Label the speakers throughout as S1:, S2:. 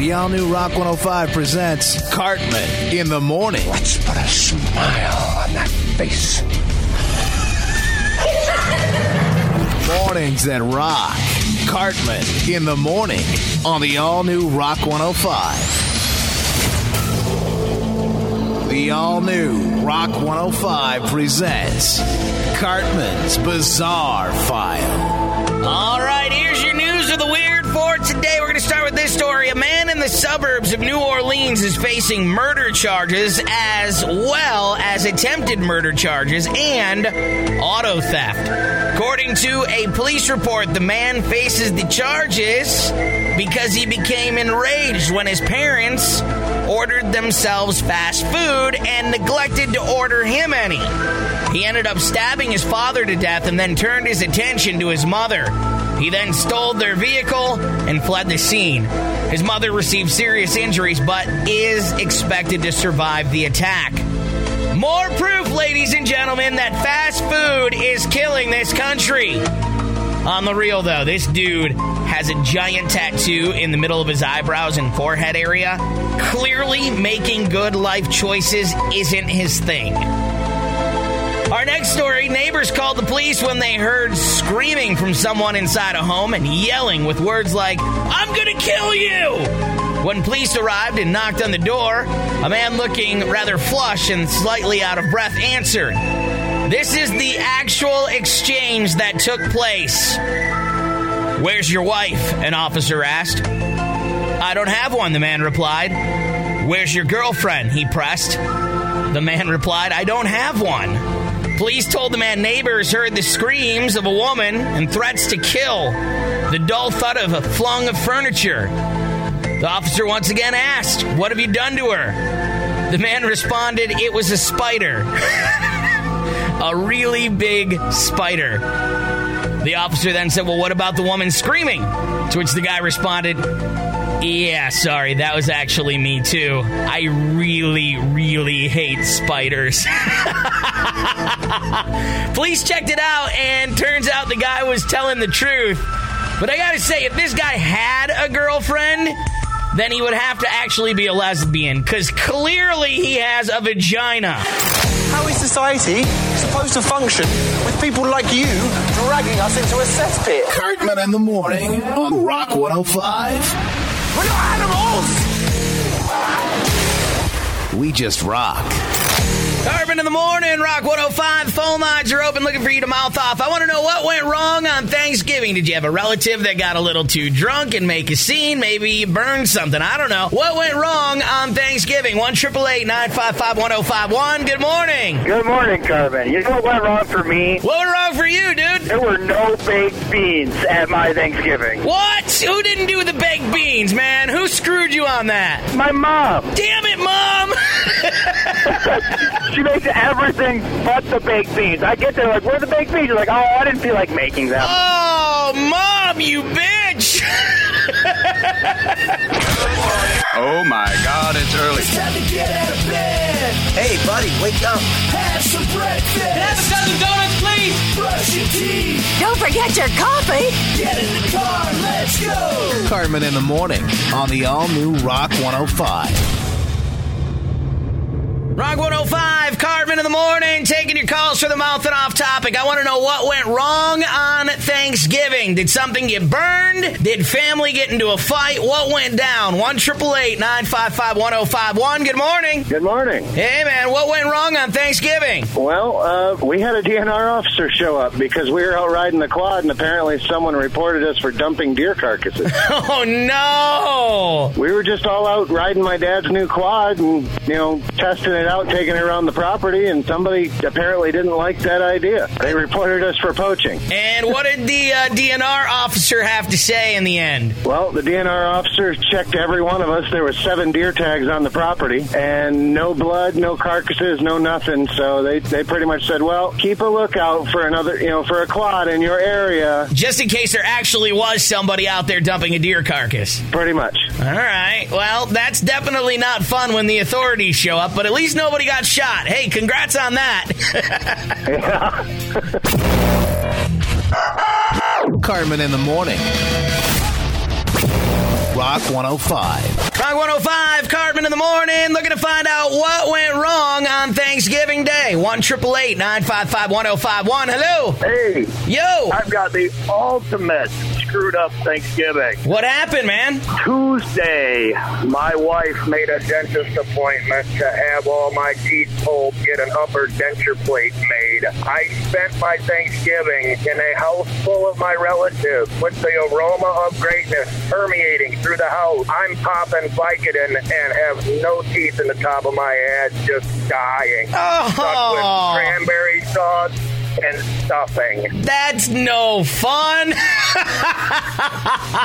S1: The all new Rock 105 presents Cartman in the morning.
S2: Let's put a smile on that face.
S1: Mornings that rock. Cartman in the morning on the all new Rock 105. The all new Rock 105 presents Cartman's Bizarre File.
S3: All right, here's your news of the weird today. We're going to start with this story. A man in the suburbs of New Orleans is facing murder charges as well as attempted murder charges and auto theft. According to a police report, the man faces the charges because he became enraged when his parents ordered themselves fast food and neglected to order him any. He ended up stabbing his father to death and then turned his attention to his mother. He then stole their vehicle and fled the scene. His mother received serious injuries but is expected to survive the attack. More proof, ladies and gentlemen, that fast food is killing this country. On the real, though, this dude has a giant tattoo in the middle of his eyebrows and forehead area. Clearly, making good life choices isn't his thing. Our next story neighbors called the police when they heard screaming from someone inside a home and yelling with words like, I'm gonna kill you! When police arrived and knocked on the door, a man looking rather flush and slightly out of breath answered. This is the actual exchange that took place. Where's your wife? An officer asked. I don't have one, the man replied. Where's your girlfriend? He pressed. The man replied, I don't have one. Police told the man neighbors heard the screams of a woman and threats to kill, the dull thud of a flung of furniture. The officer once again asked, What have you done to her? The man responded, It was a spider. a really big spider. The officer then said, Well, what about the woman screaming? To which the guy responded, Yeah, sorry, that was actually me too. I really, really hate spiders. Police checked it out, and turns out the guy was telling the truth. But I gotta say, if this guy had a girlfriend, then he would have to actually be a lesbian, because clearly he has a vagina.
S4: How is society supposed to function with people like you dragging us into a cesspit?
S1: Cartman in the morning on Rock 105.
S4: We're not animals!
S1: We just rock.
S3: Cartman in the morning, Rock 105. Phone lines are open looking for you to mouth off. I want to know what went wrong on Thanksgiving. Did you have a relative that got a little too drunk and make a scene? Maybe you burned something. I don't know. What went wrong on Thanksgiving? 1 955 1051. Good morning.
S5: Good morning, Cartman. You know what went wrong for me?
S3: What went wrong for you, dude?
S5: There were no baked beans at my Thanksgiving.
S3: What? Who didn't do the baked beans, man? Who screwed you on that?
S5: My mom.
S3: Damn it, mom!
S5: she makes everything but the baked beans. I get there like, where are the baked beans? You're like, oh, I didn't feel like making them.
S3: oh, mom, you bitch!
S6: Oh my god, it's early.
S7: Time to get out of bed.
S4: Hey, buddy, wake up.
S7: Have some breakfast.
S3: Have a dozen donuts, please!
S7: Brush your teeth.
S8: Don't forget your coffee.
S7: Get in the car. Let's go.
S1: Cartman in the morning on the all new Rock 105.
S3: Rock 105, In the morning, taking your calls for the mouth and off topic. I want to know what went wrong on Thanksgiving. Did something get burned? Did family get into a fight? What went down? 1 955 1051. Good morning.
S5: Good morning.
S3: Hey, man, what went wrong on Thanksgiving?
S5: Well, uh, we had a DNR officer show up because we were out riding the quad, and apparently someone reported us for dumping deer carcasses.
S3: Oh, no.
S5: we were just all out riding my dad's new quad and, you know, testing it out, taking it around the property, and somebody apparently didn't like that idea. They reported us for poaching.
S3: And what did the uh, DNR officer have to say in the end?
S5: Well, the DNR officer checked every one of us. There were seven deer tags on the property, and no blood, no carcasses, no nothing. So they, they pretty much said, well, keep a lookout for another, you know, for a quad in your area.
S3: Just in case there actually was somebody out there dumping a deer carcass.
S5: Pretty much.
S3: All right. Well, that's definitely not fun when the authorities show up, but at least nobody got shot. Hey, congrats on that.
S1: Cartman in the morning. Rock 105.
S3: Rock 105, Cartman in the morning, looking to find out what went wrong on Thanksgiving Day. 1 955 1051. Hello.
S8: Hey,
S3: Yo.
S8: I've got the ultimate screwed up Thanksgiving.
S3: What happened, man?
S8: Tuesday, my wife made a dentist appointment to have all my teeth pulled, get an upper denture plate made. I spent my Thanksgiving in a house full of my relatives with the aroma of greatness permeating through the house. I'm popping Vicodin and have no teeth in the top of my head, just dying. Oh. Stuck
S3: Oh.
S8: with cranberry sauce and stuffing.
S3: That's no fun.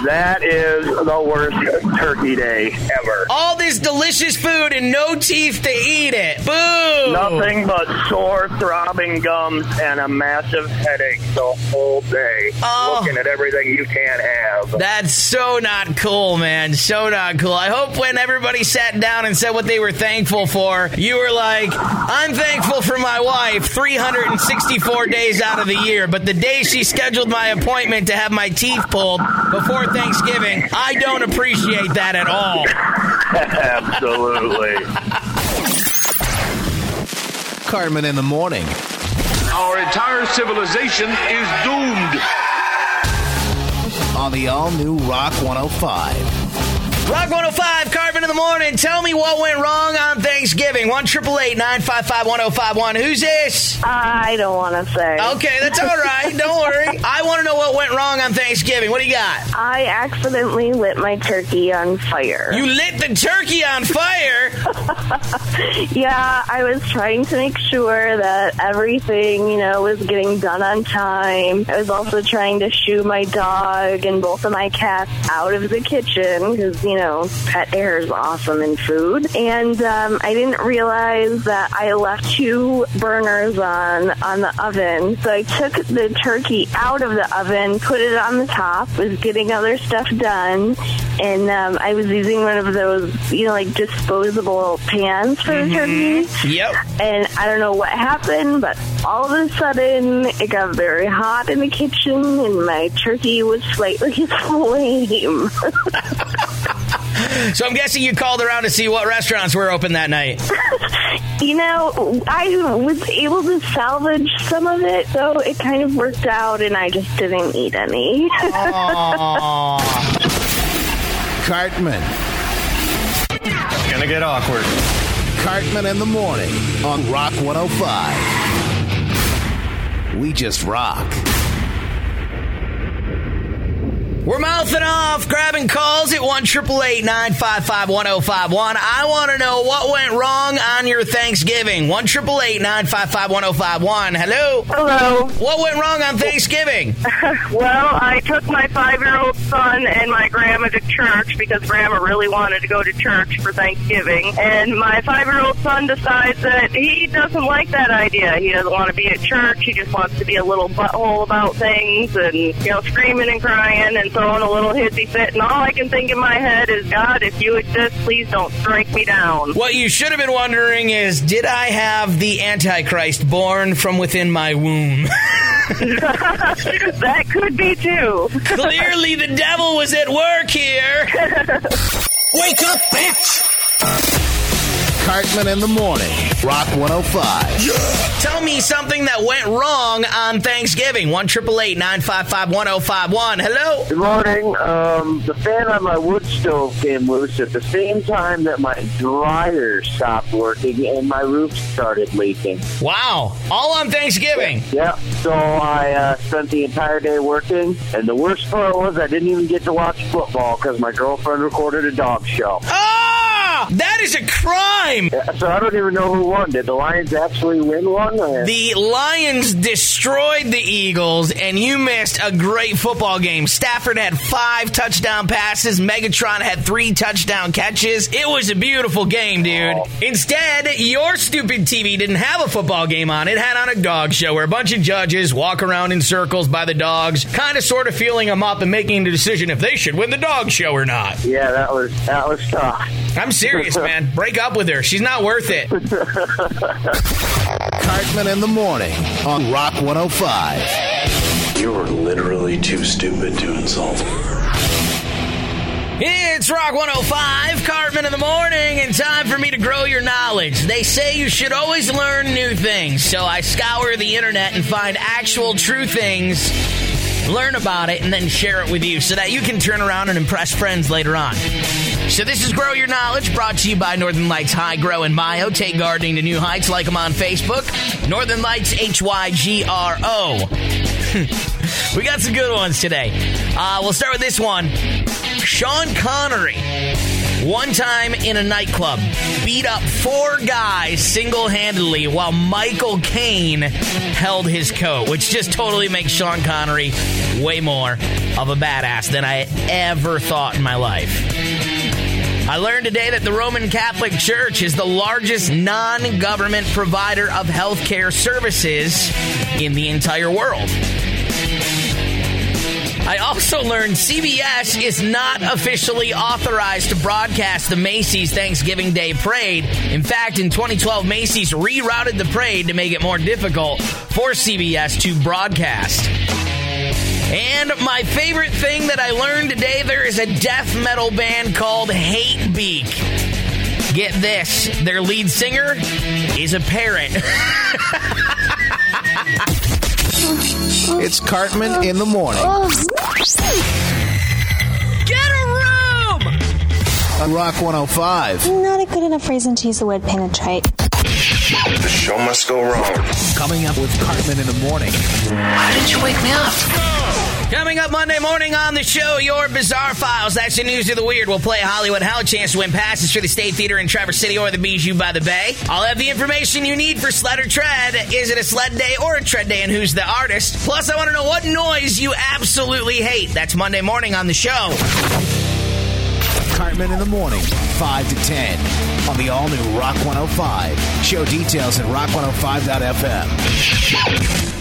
S8: That is the worst turkey day ever.
S3: All this delicious food and no teeth to eat it. Boo.
S8: Nothing but sore, throbbing gums and a massive headache the whole day.
S3: Oh.
S8: Looking at everything you can't have.
S3: That's so not cool, man. So not cool. I hope when everybody sat down and said what they were thankful for, you were like, I'm thankful for my wife 364 days out of the year, but the day she scheduled my appointment to have my teeth pulled before Thanksgiving, I don't appreciate that at all.
S8: Absolutely.
S1: Cartman in the morning.
S6: Our entire civilization is doomed.
S1: On the all new Rock 105.
S3: Rock 105, Cartman in the morning. Tell me what went wrong on Thanksgiving. 1 955 1051. Who's this?
S9: I don't want to say.
S3: Okay, that's all right. Don't worry. I want to know what went wrong on Thanksgiving. What do you got?
S9: I accidentally lit my turkey on fire.
S3: You lit the turkey on fire.
S9: yeah, I was trying to make sure that everything, you know, was getting done on time. I was also trying to shoo my dog and both of my cats out of the kitchen because, you know, pet air is awesome in food. And um, I didn't realize that I left two burners on on the oven. So I took the turkey out of the oven, put it on the top, was getting other stuff done, and um, I was using one of those, you know, like disposable pans for the turkey.
S3: Yep.
S9: And I don't know what happened, but all of a sudden it got very hot in the kitchen, and my turkey was slightly aflame.
S3: So I'm guessing you called around to see what restaurants were open that night.
S9: you know, I was able to salvage some of it, so it kind of worked out, and I just didn't eat any.
S1: Cartman.
S10: It's Gonna get awkward.
S1: Cartman in the morning on Rock 105. We just rock.
S3: We're mouthing off, grabbing calls at 1 955 1051. I want to know what went wrong on your Thanksgiving. 1 955 1051. Hello.
S11: Hello.
S3: What went wrong on Thanksgiving?
S11: well, I took my five year old son and my grandma to church because grandma really wanted to go to church for Thanksgiving. And my five year old son decides that he doesn't like that idea. He doesn't want to be at church. He just wants to be a little butthole about things and, you know, screaming and crying and throwing a little hissy fit. And all I can think in my head is, God, if you exist, please don't strike me down.
S3: What you should have been wondering is did I have the Antichrist born from within my womb?
S11: that could be too.
S3: Clearly, the devil was at work here.
S1: Wake up, bitch! Cartman in the morning. Rock 105.
S3: Tell me something that went wrong on Thanksgiving. 1 955 1051. Hello.
S5: Good morning. Um, the fan on my wood stove came loose at the same time that my dryer stopped working and my roof started leaking.
S3: Wow. All on Thanksgiving.
S5: Yeah. So I uh, spent the entire day working, and the worst part was I didn't even get to watch football because my girlfriend recorded a dog show.
S3: Ah! That is a crime!
S5: So I don't even know who won. Did the Lions actually win one? Or?
S3: The Lions destroyed the Eagles, and you missed a great football game. Stafford had five touchdown passes. Megatron had three touchdown catches. It was a beautiful game, dude. Instead, your stupid TV didn't have a football game on. It had on a dog show where a bunch of judges walk around in circles by the dogs, kind of sort of feeling them up and making a decision if they should win the dog show or not.
S5: Yeah, that was that was tough.
S3: I'm serious, man. Break up with her. She's not worth it.
S1: Cartman in the morning on Rock 105.
S12: You're literally too stupid to insult.
S3: It's Rock 105, Cartman in the morning, and time for me to grow your knowledge. They say you should always learn new things, so I scour the internet and find actual true things, learn about it, and then share it with you so that you can turn around and impress friends later on. So this is Grow Your Knowledge, brought to you by Northern Lights Hygro and Mayo. Take gardening to new heights. Like them on Facebook. Northern Lights H Y G R O. we got some good ones today. Uh, we'll start with this one. Sean Connery, one time in a nightclub, beat up four guys single handedly while Michael Caine held his coat, which just totally makes Sean Connery way more of a badass than I ever thought in my life. I learned today that the Roman Catholic Church is the largest non government provider of healthcare services in the entire world. I also learned CBS is not officially authorized to broadcast the Macy's Thanksgiving Day Parade. In fact, in 2012, Macy's rerouted the parade to make it more difficult for CBS to broadcast. And my favorite thing that I learned today there is a death metal band called Hatebeak. Get this, their lead singer is a parrot.
S1: It's Cartman in the morning
S3: Get a room!
S1: on Rock 105.
S10: Not a good enough reason to use the word penetrate.
S2: The show must go wrong.
S1: Coming up with Cartman in the morning.
S7: Why did you wake me up?
S3: Coming up Monday morning on the show, your bizarre files. That's the news of the weird. We'll play Hollywood Hell, chance to win passes for the State Theater in Traverse City or the Bijou by the Bay. I'll have the information you need for sled or tread. Is it a sled day or a tread day, and who's the artist? Plus, I want to know what noise you absolutely hate. That's Monday morning on the show.
S1: Cartman in the morning, 5 to 10 on the all new Rock 105. Show details at rock105.fm.